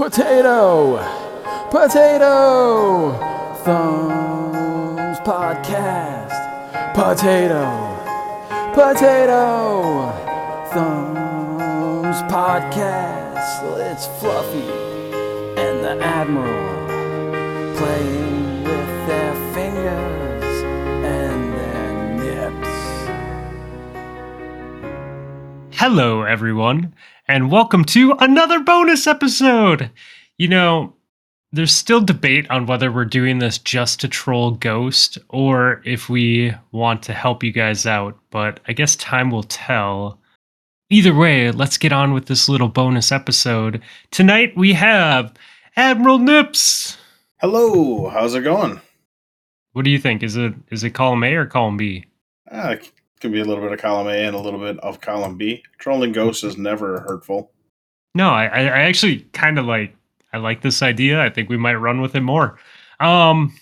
Potato! Potato! Thumbs Podcast! Potato! Potato! Thumbs Podcast! It's Fluffy and the Admiral playing Hello, everyone, and welcome to another bonus episode. You know, there's still debate on whether we're doing this just to troll Ghost or if we want to help you guys out, but I guess time will tell. Either way, let's get on with this little bonus episode. Tonight we have Admiral Nips. Hello, how's it going? What do you think? Is it is it column A or column B? Ah, it could be a little bit of column A and a little bit of column B. Trolling ghosts is never hurtful. No, I, I I actually kind of like I like this idea. I think we might run with it more. Um,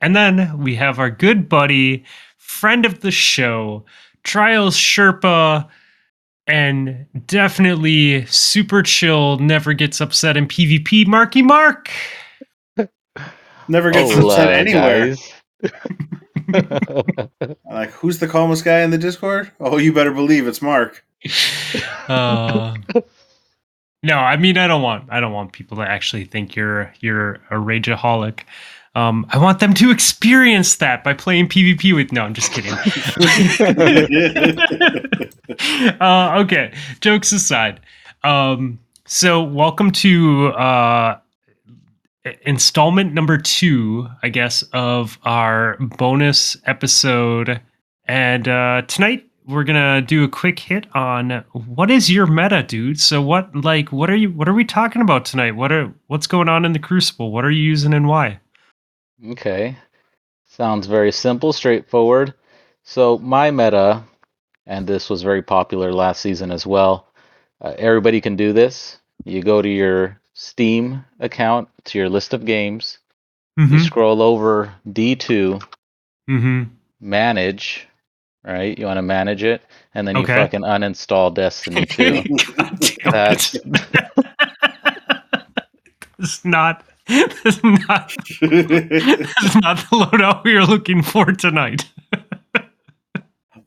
and then we have our good buddy, friend of the show, Trials Sherpa, and definitely super chill, never gets upset in PvP, Marky Mark. Never gets Hello, upset anywhere. guys. Like, who's the calmest guy in the Discord? Oh, you better believe it's Mark. Uh, no, I mean I don't want I don't want people to actually think you're you're a rageaholic. Um, I want them to experience that by playing PvP with. No, I'm just kidding. uh, okay, jokes aside. Um, so welcome to uh, installment number two, I guess, of our bonus episode. And uh, tonight we're gonna do a quick hit on what is your meta, dude. So what, like, what are you? What are we talking about tonight? What are what's going on in the Crucible? What are you using and why? okay. Sounds very simple, straightforward. So, my meta, and this was very popular last season as well. Uh, everybody can do this. You go to your Steam account, to your list of games, you Mm-hmm. scroll over D2, Mm-hmm. manage, right? You want to manage it, and then you Okay. fucking uninstall Destiny 2. God damn That's- it. That's not. That's not. That's not the loadout we are looking for tonight.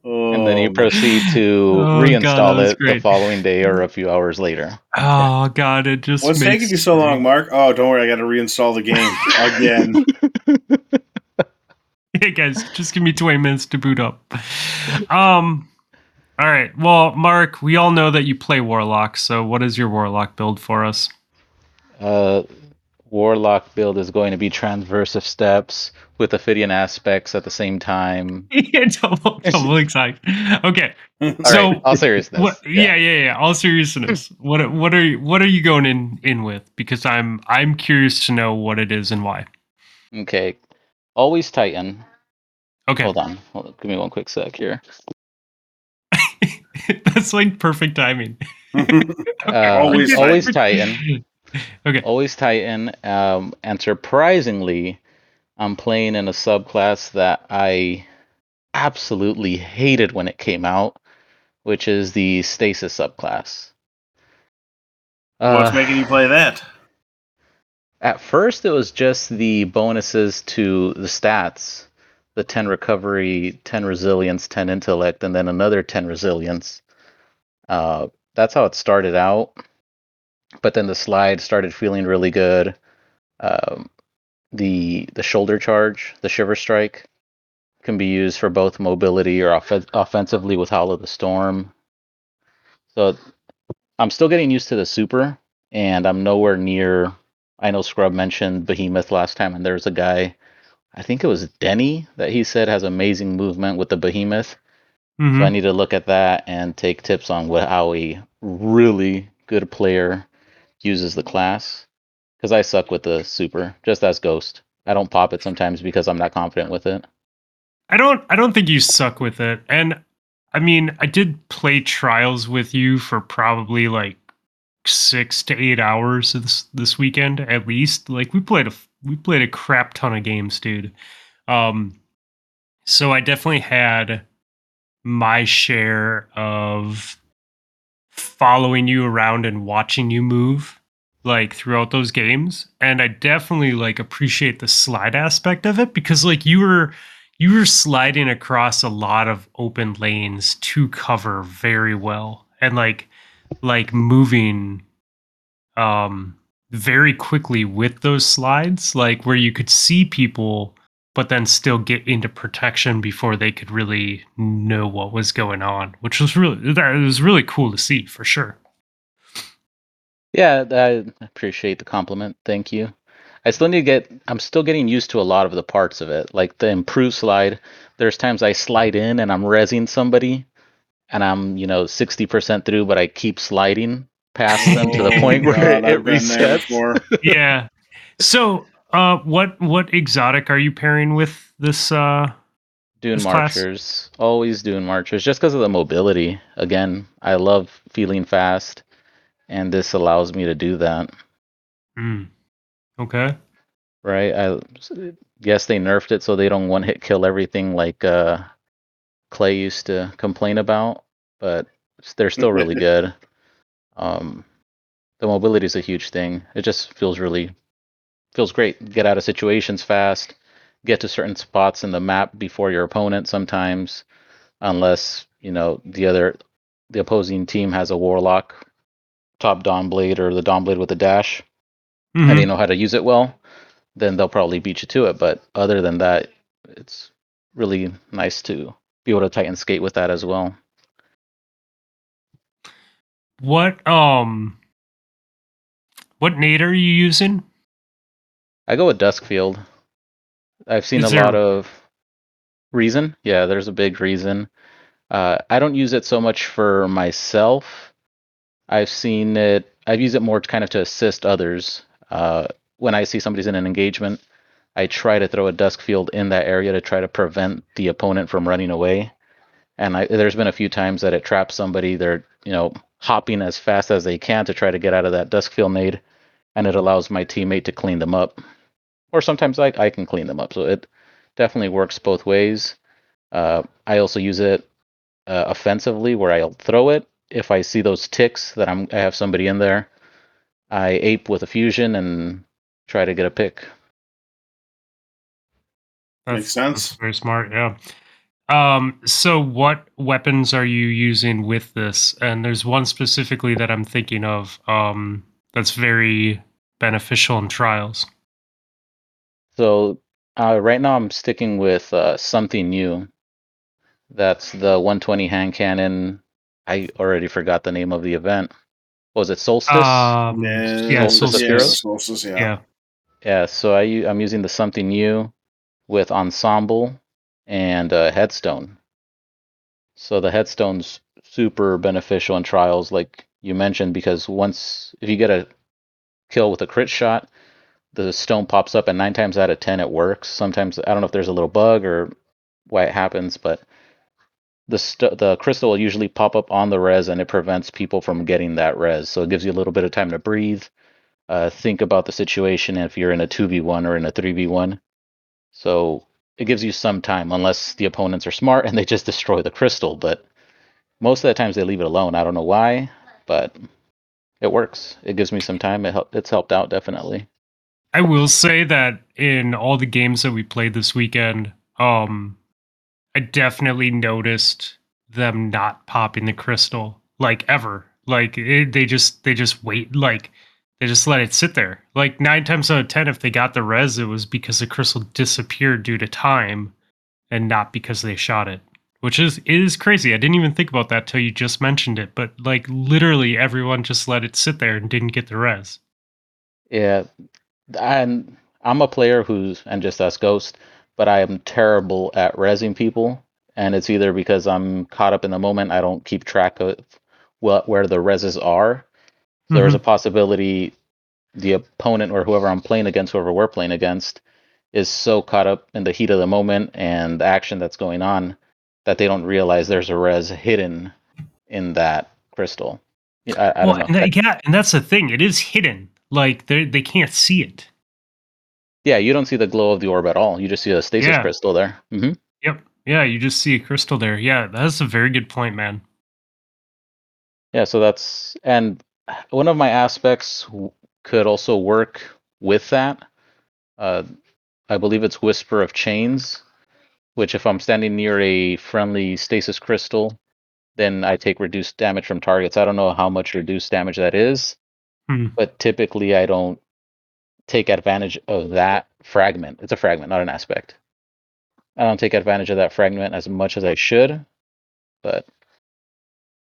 And then you Oh, proceed to Oh, reinstall that was it the following day or a few hours later. Oh God, it just. What's makes taking you so long, Mark? Oh, don't worry, I got to reinstall the game again. Hey guys, just give me 20 minutes to boot up. Um all right. Well, Mark, we all know that you play Warlock, so what is your Warlock build for us? Uh, Warlock build is going to be transversive steps with Ophidian aspects at the same time. yeah, double, double exact. Okay. All So, right, all seriousness. What, yeah, yeah, yeah. All seriousness. what what are you what are you going in in with? Because I'm I'm curious to know what it is and why. Okay. Always Titan. Okay. Hold on. Hold on. Give me one quick sec here. That's like perfect timing. Uh, Always always Titan. Okay. Always Titan. Um, and surprisingly, I'm playing in a subclass that I absolutely hated when it came out, which is the Stasis subclass. What's Uh, making you play that? At first, it was just the bonuses to the stats the 10 recovery, 10 resilience, 10 intellect, and then another 10 resilience. Uh, that's how it started out. But then the slide started feeling really good. Um, the the shoulder charge, the shiver strike, can be used for both mobility or off- offensively with Howl of the Storm. So I'm still getting used to the super, and I'm nowhere near I know Scrub mentioned Behemoth last time, and there's a guy, I think it was Denny, that he said has amazing movement with the Behemoth. Mhm. So I need to look at that and take tips on what how a really good player uses the class. Because I suck with the super, just as Ghost. I don't pop it sometimes because I'm not confident with it. I don't I don't think you suck with it. And I mean, I did play trials with you for probably like 6 to 8 hours this this weekend at least. Like we played a we played a crap ton of games, dude. Um so I definitely had my share of following you around and watching you move. Like throughout those games and i definitely like appreciate the slide aspect of it because like you were you were sliding across a lot of open lanes to cover very well and like like moving um very quickly with those slides like where you could see people but then still get into protection before they could really know what was going on which was really that was really cool to see for sure Yeah, I appreciate the compliment. Thank you. I still need to get, I'm still getting used to a lot of the parts of it. Like the improved slide, there's times I slide in and I'm rezzing somebody and I'm, you know, 60% through, but I keep sliding past them to the point where God, it I've resets. yeah so uh what what exotic are you pairing with this uh Dune This class- marchers, always Dune marchers, just because of the mobility. Again, I love feeling fast, and this allows me to do that. hmm, okay Right? I guess they nerfed it so they don't one hit kill everything like uh, Clay used to complain about, but they're still really good. Um, the mobility is a huge thing. It just feels really feels great. Get out of situations fast. Get to certain spots in the map before your opponent sometimes, unless you know the other the opposing team has a warlock, top Dawnblade or the Dawnblade with a dash, Mhm. and they know how to use it well. Then they'll probably beat you to it. But other than that, it's really nice to be able to Titan skate with that as well. what um what nade are you using I go with Duskfield. I've seen Is a there- lot of reason. Yeah, there's a big reason. Uh, I don't use it so much for myself. I've seen it. I've used it more kind of to assist others. Uh, when I see somebody's in an engagement, I try to throw a dusk field in that area to try to prevent the opponent from running away. And I, there's been a few times that it traps somebody. They're you know hopping as fast as they can to try to get out of that dusk field nade, and it allows my teammate to clean them up or sometimes I, I can clean them up. So it definitely works both ways. Uh, I also use it uh, offensively where I'll throw it. If I see those ticks that I'm, I have somebody in there, I ape with a fusion and try to get a pick. Makes sense. that's very smart yeah um so what weapons are you using with this and there's one specifically that i'm thinking of um that's very beneficial in trials So uh, right now I'm sticking with uh, something new. That's the 120 hand cannon. I already forgot the name of the event. Was it Solstice? um Yeah, yeah Solstice of solstice. Yeah. yeah Yeah, so I'm using the something new with ensemble and uh, headstone. So the headstone's super beneficial in trials, like you mentioned, because once if you get a kill with a crit shot, the stone pops up, and nine times out of ten it works. Sometimes I don't know if there's a little bug or why it happens, but the st- the crystal will usually pop up on the res, and it prevents people from getting that res. So it gives you a little bit of time to breathe uh, think about the situation if you're in a 2v1 or in a 3v1. So it gives you some time, unless the opponents are smart and they just destroy the crystal. But most of the times they leave it alone. I don't know why, but it works. It gives me some time. It hel- it's helped out definitely. I will say that in all the games that we played this weekend, um, I definitely noticed them not popping the crystal like ever. Like it, they just they just wait like they just let it sit there. Like nine times out of ten, if they got the res, it was because the crystal disappeared due to time, and not because they shot it. Which is is crazy. I didn't even think about that till you just mentioned it. But like literally, everyone just let it sit there and didn't get the res. Yeah, and I'm a player who's and just as Ghost, but I am terrible at resing people, and it's either because I'm caught up in the moment, I don't keep track of what where the reses are. So There's a mm-hmm. possibility the opponent or whoever I'm playing against, whoever we're playing against, is so caught up in the heat of the moment and the action that's going on that they don't realize there's a res hidden in that crystal. I, I well, and that- yeah, and that's the thing. It is hidden. Like they they can't see it. Yeah, you don't see the glow of the orb at all. You just see a stasis Yeah. crystal there. hmm Yep. Yeah, you just see a crystal there. Yeah, that's a very good point, man. Yeah, so that's and one of my aspects could also work with that. Uh, I believe it's Whisper of Chains, which if I'm standing near a friendly stasis crystal, then I take reduced damage from targets. I don't know how much reduced damage that is, Hmm. but typically I don't take advantage of that fragment. It's a fragment, not an aspect. I don't take advantage of that fragment as much as I should, but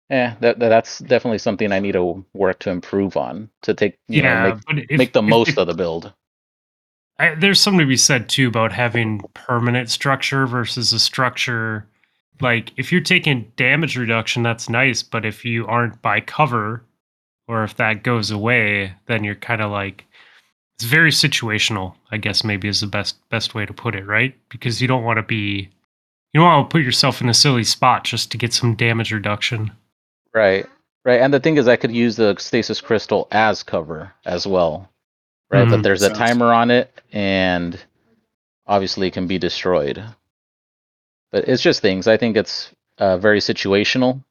yeah, that, that that's definitely something I need to work to improve on to take you yeah, know make, if, make the if- most if- of the build. I, there's something to be said too about having permanent structure versus a structure. Like if you're taking damage reduction, that's nice, but if you aren't by cover, or if that goes away, then you're kind of like it's very situational. I guess maybe is the best best way to put it, right? Because you don't want to be you don't want to put yourself in a silly spot just to get some damage reduction. Right. Right. And the thing is I could use the stasis crystal as cover as well. Right. Mhm. But there's a timer on it and obviously it can be destroyed. But it's just things. I think it's uh, very situational,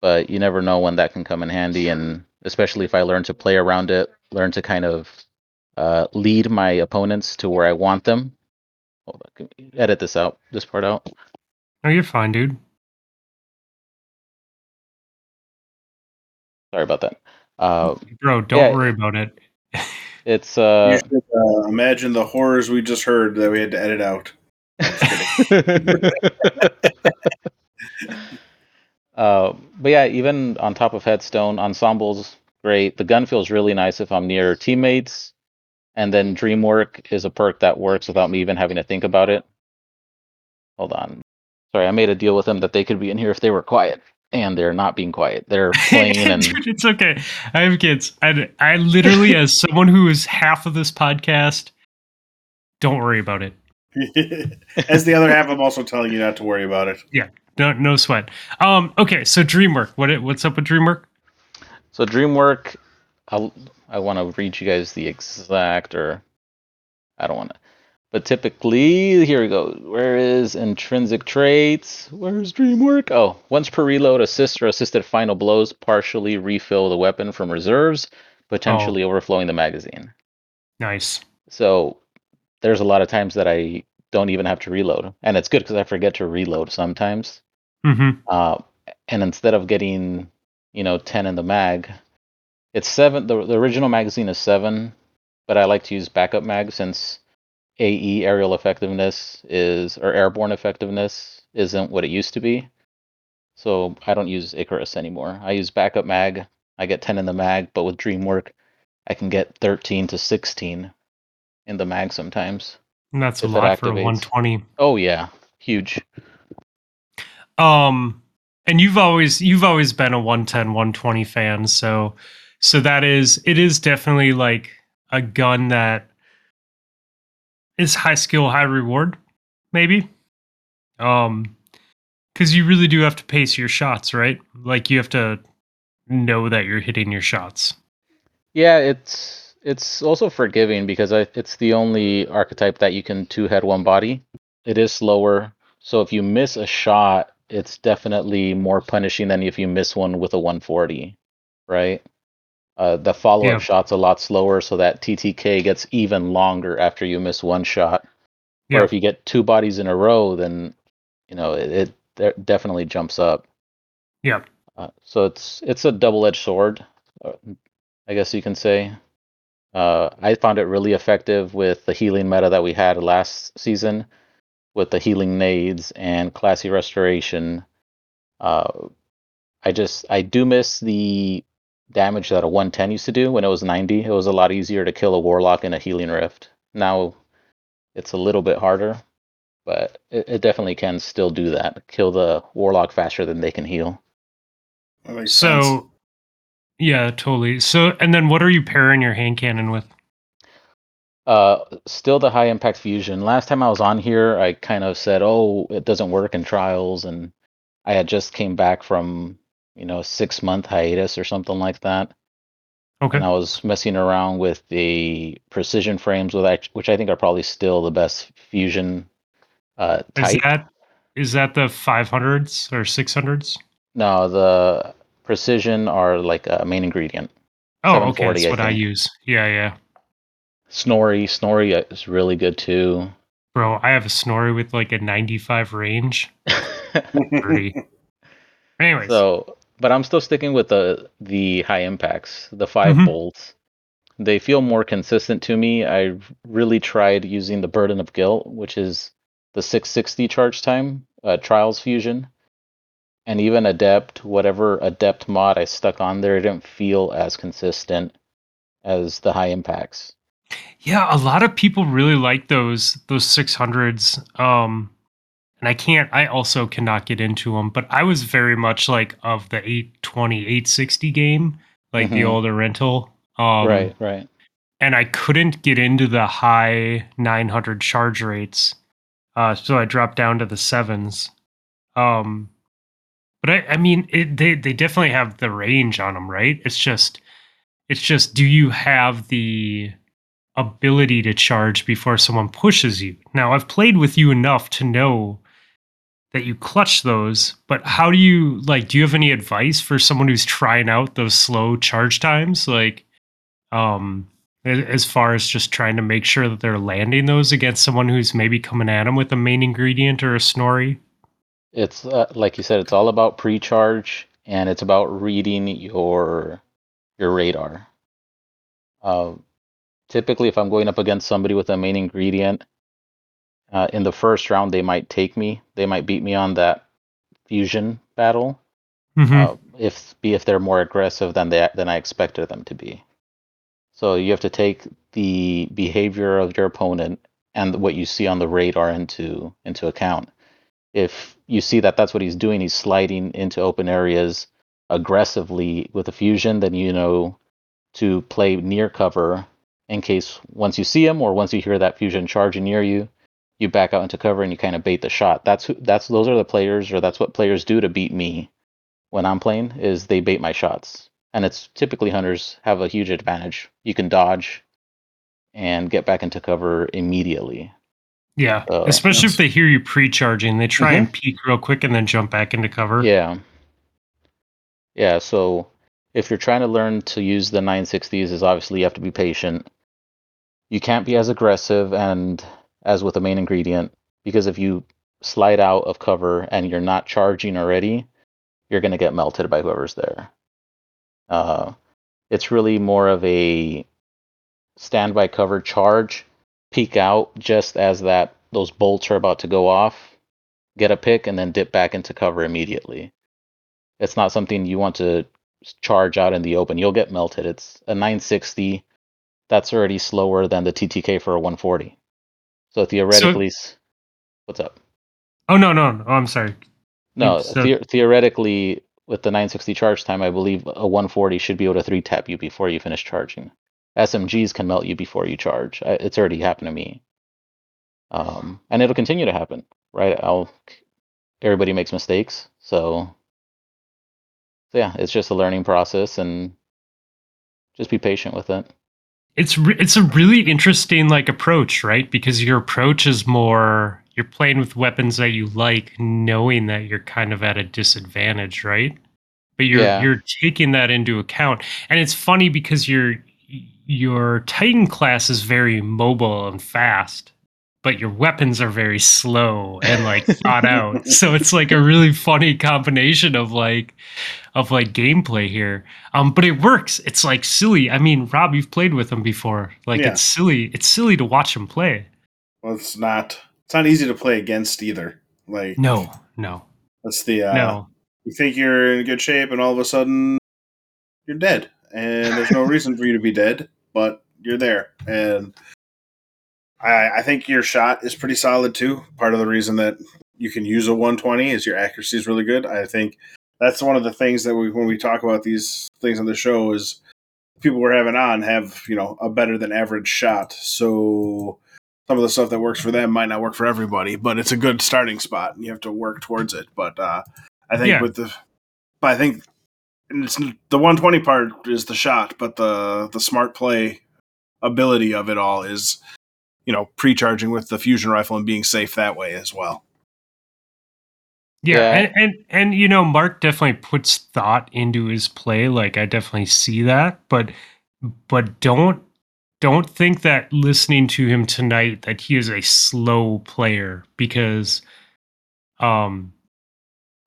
but you never know when that can come in handy. And especially if I learn to play around it, learn to kind of uh, lead my opponents to where I want them. Hold on, can we edit this out, this part out. Oh, you're fine, dude. Sorry about that. Uh, Bro, don't Yeah. worry about it. it's you uh, should uh, imagine the horrors we just heard that we had to edit out. uh, but yeah, even on top of Headstone, ensembles great. The gun feels really nice if I'm near teammates, and then Dreamwork is a perk that works without me even having to think about it. Hold on, sorry, I made a deal with them that they could be in here if they were quiet, and they're not being quiet. They're playing and Dude, it's okay. I have kids. I, I literally, as someone who is half of this podcast, don't worry about it. As the other half, I'm also telling you not to worry about it. Yeah, no, no sweat. Um, okay, so DreamWork. What it- what's up with DreamWork? So DreamWork, I'll, I want to read you guys the exact, or I don't want to. But typically, here we go. Where is intrinsic traits? Where's DreamWork? Oh, once per reload, assist or assisted final blows partially refill the weapon from reserves, potentially overflowing the magazine. Nice. So there's a lot of times that I don't even have to reload, and it's good because I forget to reload sometimes. Mm-hmm. Uh, and instead of getting, you know, 10 in the mag, it's seven. The, the original magazine is seven, but I like to use backup mag since AE aerial effectiveness is, or airborne effectiveness isn't what it used to be. So I don't use Icarus anymore. I use backup mag. I get 10 in the mag, but with Dreamwork, I can get 13 to 16 in the mag sometimes. And that's a lot for 120. Oh, yeah. Huge. Um, and you've always you've always been a 110, 120 fan, so so that is it is definitely like a gun that is high skill, high reward, maybe. Um, because you really do have to pace your shots, right? Like you have to know that you're hitting your shots. Yeah, it's it's also forgiving because it's the only archetype that you can two head one body. It is slower, so if you miss a shot, it's definitely more punishing than if you miss one with a 140, right? Uh, the follow up Yeah. shot's a lot slower, so that TTK gets even longer after you miss one shot. Yeah. Or if you get two bodies in a row, then you know it, it definitely jumps up. Yeah. Uh, so it's it's a double edged sword, uh, I guess you can say. Uh, I found it really effective with the healing meta that we had last season, with the healing nades and classy restoration. Uh, I just I do miss the damage that a 110 used to do when it was 90. It was a lot easier to kill a warlock in a healing rift. Now it's a little bit harder, but it, it definitely can still do that. Kill the warlock faster than they can heal. So, sense. yeah, totally. So, and then what are you pairing your hand cannon with? Uh, still the high impact fusion. Last time I was on here, I kind of said, "Oh, it doesn't work in trials," and I had just came back from you know six month hiatus or something like that, Okay. and I was messing around with the precision frames, with which I think are probably still the best fusion uh, Is that is that the 500s or 600s? No, the precision are like a main ingredient. Oh, okay. That's I what I use. Yeah, yeah. Snorri, Snorri is really good too. Bro, I have a Snorri with like a 95 range. Pretty. Anyways. so, but I'm still sticking with the the high impacts, the 5 Mhm. bolts. They feel more consistent to me. I really tried using the Burden of Guilt, which is the 660 charge time, uh, Trials Fusion, and even Adept, whatever Adept mod I stuck on there, it didn't feel as consistent as the high impacts. Yeah, a lot of people really like those those 600s. Um and I can't I also cannot get into them, but I was very much like of the 820 860 game, like the Mhm. older rental. Um right, right. and I couldn't get into the high 900 charge rates. Uh so I dropped down to the 7s. Um but I I mean it, they they definitely have the range on them, right? It's just it's just do you have the ability to charge before someone pushes you. Now, I've played with you enough to know that you clutch those, but how do you like do you have any advice for someone who's trying out those slow charge times like um as far as just trying to make sure that they're landing those against someone who's maybe coming at them with a main ingredient or a snorri? It's uh, like you said, it's all about pre-charge and it's about reading your your radar. Uh, typically, if I'm going up against somebody with a main ingredient, uh, in the first round they might take me. They might beat me on that fusion battle. Mhm. Uh, if be if they're more aggressive than they than I expected them to be. So you have to take the behavior of your opponent and what you see on the radar into into account. If you see that that's what he's doing, he's sliding into open areas aggressively with a fusion, then you know to play near cover in case once you see him or once you hear that fusion charging near you, you back out into cover and you kind of bait the shot. That's who, that's those are the players or that's what players do to beat me when I'm playing is they bait my shots. And it's typically hunters have a huge advantage. You can dodge and get back into cover immediately. Yeah, especially if they hear you pre-charging, they try and mm-hmm. peek real quick and then jump back into cover. Yeah. Yeah, so if you're trying to learn to use the 960s is obviously you have to be patient. You can't be as aggressive and as with the main ingredient because if you slide out of cover and you're not charging already, you're going to get melted by whoever's there. Uh, it's really more of a standby cover charge, peek out just as that those bolts are about to go off, get a pick, and then dip back into cover immediately. It's not something you want to charge out in the open. You'll get melted. It's a 960. That's already slower than the TTK for a 140. So theoretically, s what's up? Oh no, no, no. I'm sorry. No, So- the- theoretically, with the 960 charge time, I believe a 140 should be able to three tap you before you finish charging. SMGs can melt you before you charge. I- It's already happened to me, um, and it'll continue to happen. Right? I'll. Everybody makes mistakes, so. So yeah, it's just a learning process, and just be patient with it. It's re- it's a really interesting like approach right? Because your approach is more you're playing with weapons that you like knowing that you're kind of at a disadvantage right? But you're Yeah. you're taking that into account. And it's funny because your your titan class is very mobile and fast but your weapons are very slow and like thought out so it's like a really funny combination of like of like gameplay here um, but it works. It's like silly. I mean, Rob, you've played with him before. Like Yeah. it's silly. It's silly to watch him play. Well, it's not. It's not easy to play against either. Like No, no, that's the. Uh, no. You think you're in good shape, and all of a sudden, you're dead, and there's no reason for you to be dead, but you're there, and I, I think your shot is pretty solid too. Part of the reason that you can use a 120 is your accuracy is really good. I think that's one of the things that we when we talk about these things on the show is people we're having on have you know a better than average shot. So some of the stuff that works for them might not work for everybody, but it's a good starting spot, and you have to work towards it. But uh, I think Yeah. with the, but I think and it's the 120 part is the shot, but the the smart play ability of it all is you know pre-charging with the fusion rifle and being safe that way as well. Yeah, Yeah. And, and and you know, Mark definitely puts thought into his play. Like I definitely see that, but but don't don't think that listening to him tonight that he is a slow player because um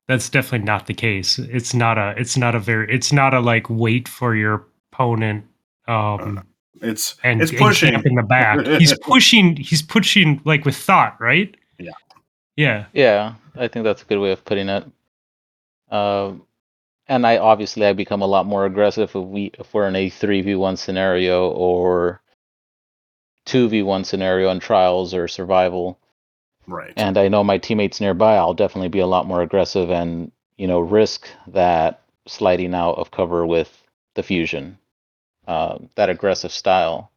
that's definitely not the case. It's not a it's not a very it's not a like wait for your opponent um It's and, it's pushing. camp in the back. He's pushing he's pushing like with thought, right? Yeah. Yeah. Yeah, I think that's a good way of putting it. Um, and I obviously I become a lot more aggressive if we if we're in a three v one scenario or two v one scenario in trials or survival, right. and I know my teammates nearby. I'll definitely be a lot more aggressive and you know risk that sliding out of cover with the fusion, uh, that aggressive style.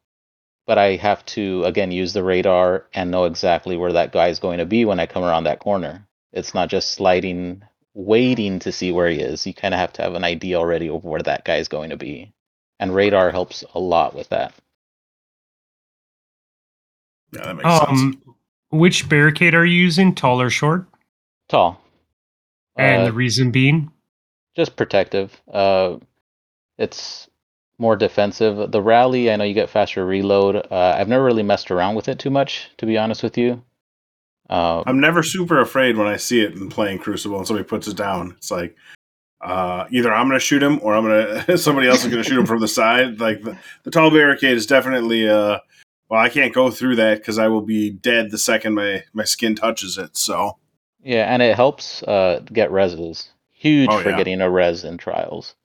But I have to again use the radar and know exactly where that guy is going to be when I come around that corner. It's not just sliding, waiting to see where he is. You kind of have to have an idea already of where that guy is going to be, and radar helps a lot with that. yeah, that makes sense. Um which barricade are you using? Tall or short? Tall, And Uh, the reason being? just protective. Uh, it's more defensive. The rally, I know you get faster reload. Uh, I've never really messed around with it too much, to be honest with you. Um, I'm never super afraid when I see it in playing Crucible and somebody puts it down. It's like uh, either I'm going to shoot him or I'm going to somebody else is going to shoot him from the side. Like the, the tall barricade is definitely uh, well, I can't go through that because I will be dead the second my my skin touches it. So yeah, and it helps uh, get reses. Huge Oh, for yeah. getting a res in trials.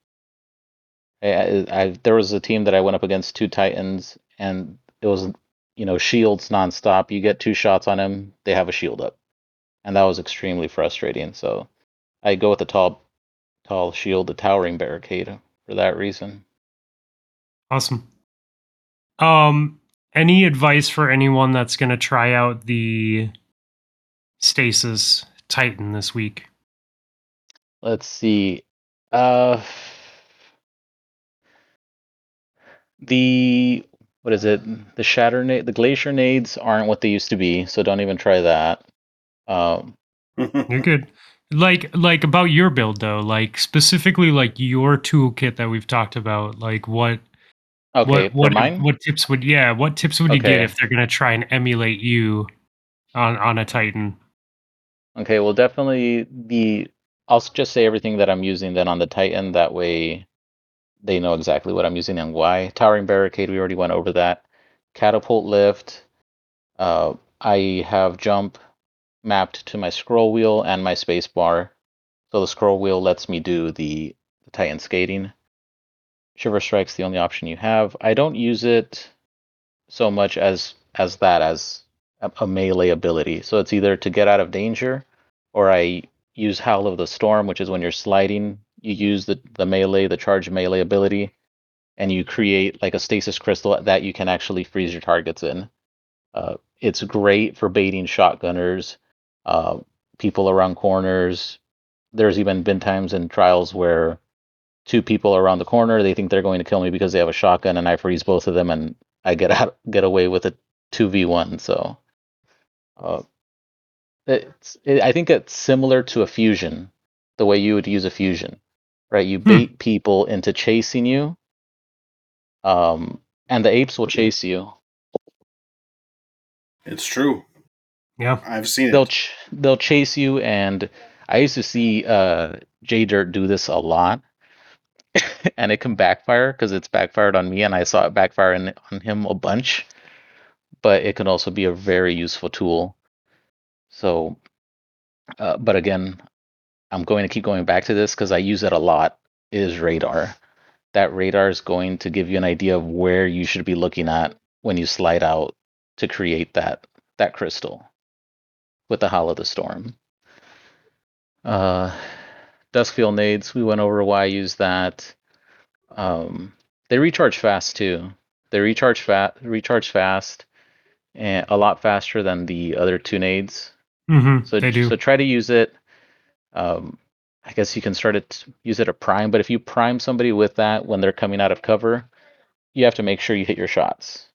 I, I, I, there was a team that I went up against two Titans, and it was you know shields nonstop. You get two shots on him, they have a shield up, and that was extremely frustrating. So I go with the tall, tall shield, the towering barricade for that reason. Awesome. Um, any advice for anyone that's going to try out the Stasis Titan this week? Let's see. Uh, the what is it? The shatter nade, the glacier nades aren't what they used to be, so don't even try that. Um, You're good. Like like about your build though, like specifically like your toolkit that we've talked about, like what okay, what what, mine. what tips would yeah, what tips would you get if they're going to try and emulate you on on a Titan? Okay, well, definitely the. I'll just say everything that I'm using then on the Titan. That way, they know exactly what I'm using and why. Towering barricade, we already went over that. Catapult lift. Uh, I have jump mapped to my scroll wheel and my space bar. So the scroll wheel lets me do the, the Titan skating. Shiver strike's the only option you have. I don't use it so much as as that as a, a melee ability. So it's either to get out of danger, or I use Howl of the Storm, which is when you're sliding, you use the the melee, the charge melee ability, and you create like a stasis crystal that you can actually freeze your targets in. Uh, it's great for baiting shotgunners, uh, people around corners. There's even been times in trials where two people around the corner, they think they're going to kill me because they have a shotgun, and I freeze both of them, and I get out, get away with a two v one. So, uh, it's it, I think it's similar to a fusion, the way you would use a fusion, right? You bait people into chasing you, um, and the apes will chase you. it's true. Yeah. I've seen They'll it. ch- they'll chase you, and I used to see uh, J Dirt do this a lot, and it can backfire because it's backfired on me, and I saw it backfire in, on him a bunch. But it can also be a very useful tool. So, uh, but again, I'm going to keep going back to this because I use it a lot. Is radar. That radar is going to give you an idea of where you should be looking at when you slide out to create that that crystal with the Howl of the Storm. Uh, Duskfield nades, we went over why I use that. Um, they recharge fast too. They recharge fast, recharge fast, and a lot faster than the other two nades. Mm-hmm. So they do. so try to use it. Um, I guess you can start it use it at prime, but if you prime somebody with that when they're coming out of cover, you have to make sure you hit your shots.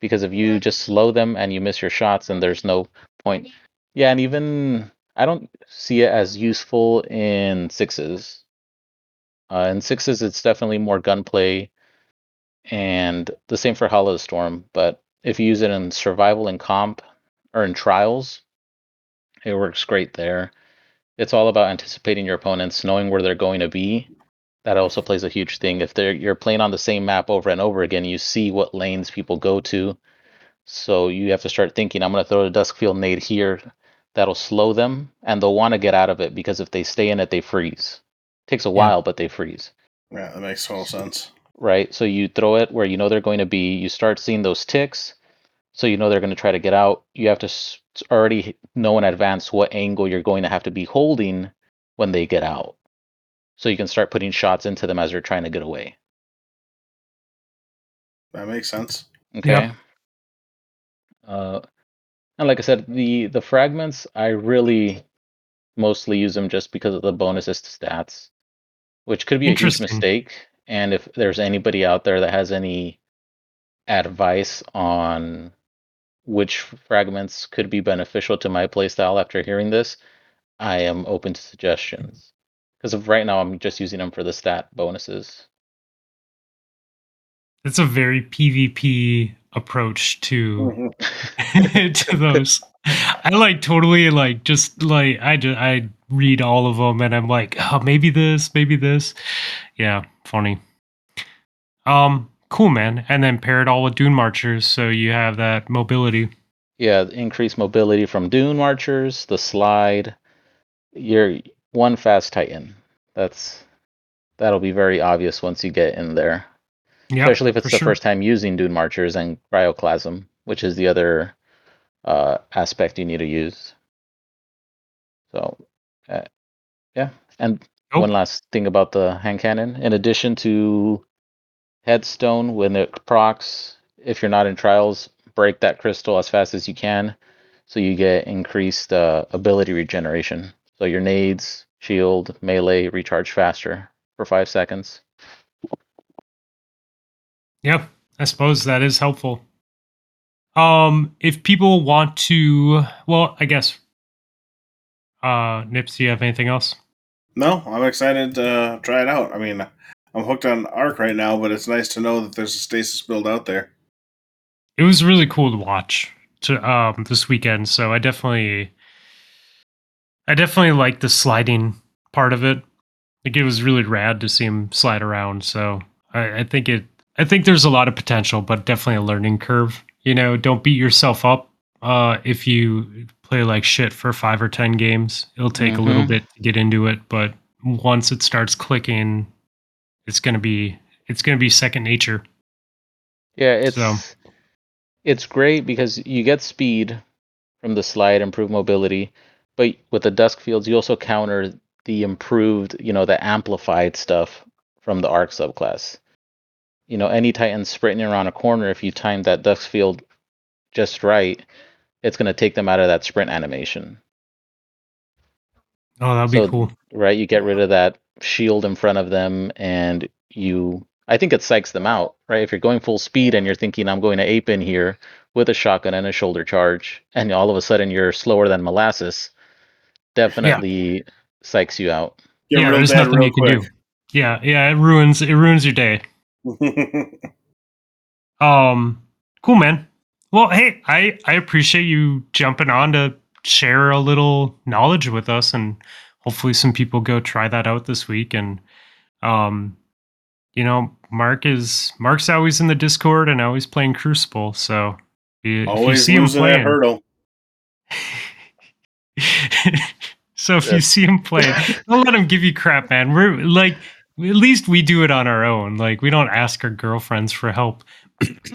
Because if you just slow them and you miss your shots, then there's no point. Yeah, and even I don't see it as useful in sixes. Uh, in sixes, it's definitely more gunplay, and the same for Howl of Storm. But if you use it in survival and comp or in trials, it works great there. It's all about anticipating your opponents, knowing where they're going to be. That also plays a huge thing. If they're you're playing on the same map over and over again, you see what lanes people go to. So you have to start thinking, I'm going to throw a Duskfield nade here. That'll slow them, and they'll want to get out of it because if they stay in it, they freeze. takes a while, but they freeze Yeah, that makes total sense. right? So you throw it where you know they're going to be. You start seeing those ticks, so you know they're going to try to get out. You have to s- already know in advance what angle you're going to have to be holding when they get out, so you can start putting shots into them as they're trying to get away. That makes sense. Okay. Yeah. Uh, and like I said, the the fragments I really mostly use them just because of the bonuses to stats, which could be a huge mistake. And if there's anybody out there that has any advice on which fragments could be beneficial to my playstyle after hearing this, I am open to suggestions. Because of right now, I'm just using them for the stat bonuses. It's a very PvP approach to Mhm. to those. I like totally like just like I just I read all of them and I'm like, oh, maybe this, maybe this. Yeah, funny. Um, cool, man. And then pair it all with Dune Marchers, so you have that mobility. Yeah, increased mobility from dune marchers, the slide. You're one fast titan. That's that'll be very obvious once you get in there. Yeah, Especially if it's the sure. first time using dune marchers and cryoclasm, which is the other uh, aspect you need to use. So, uh, yeah. And one last thing about the hand cannon. In addition to headstone, when it procs, if you're not in trials, break that crystal as fast as you can, so you get increased uh, ability regeneration. So your nades, shield, melee recharge faster for five seconds. Yeah, I suppose that is helpful. Um, if people want to, well, I guess. Uh, Nips, do you have anything else? No, I'm excited to try it out. I mean, I'm hooked on Arc right now, but it's nice to know that there's a stasis build out there. It was really cool to watch to um this weekend. So I definitely, I definitely like the sliding part of it. Like it was really rad to see him slide around. So I, I think it, I think there's a lot of potential, but definitely a learning curve. You know, don't beat yourself up. Uh, if you play like shit for five or ten games, it'll take a little Mhm. bit to get into it. But once it starts clicking, it's gonna be, it's gonna be second nature. Yeah, it's So- it's great because you get speed from the slide, improved mobility, but with the dusk fields, you also counter the improved, you know, the amplified stuff from the arc subclass. You know, any Titan sprinting around a corner, if you time that dusk field just right, it's going to take them out of that sprint animation, Oh, that'd So- be cool. right? You get rid of that shield in front of them, and you, I think it psychs them out, right? If you're going full speed and you're thinking, I'm going to ape in here with a shotgun and a shoulder charge, and all of a sudden you're slower than molasses, definitely psychs you out. Get yeah, there's nothing real you can do. Yeah, yeah, it ruins it ruins your day. Um, cool, man. Well, hey, I I appreciate you jumping on to share a little knowledge with us, and hopefully some people go try that out this week. And um, you know, Mark is Mark's always in the Discord and always playing Crucible. So if you, if you Always see him losing that hurdle. so if you see him play, don't let him give you crap, man. We're like, at least we do it on our own. Like we don't ask our girlfriends for help.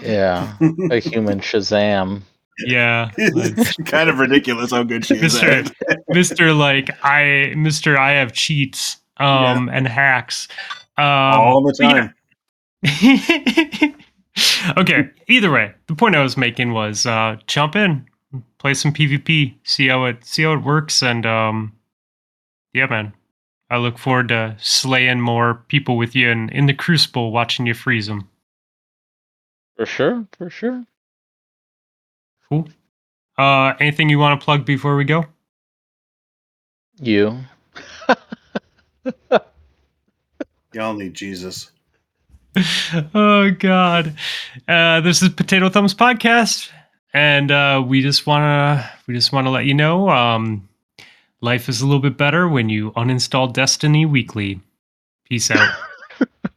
Yeah, a human Shazam. Yeah, it's kind of ridiculous how good she is. Mister, at. Mister, like I, Mister, I have cheats, um, and hacks, um, all the but yeah. time. okay. Either way, the point I was making was uh, jump in, play some PvP, see how it see how it works, and um, yeah, man. I look forward to slaying more people with you in, in the Crucible, watching you freeze them. For sure, for sure. Cool. Uh, anything you want to plug before we go? You. Y'all need Jesus. oh God. Uh, this is Potato Thumbs Podcast, and uh, we just wanna we just wanna let you know um, life is a little bit better when you uninstall Destiny weekly. Peace out.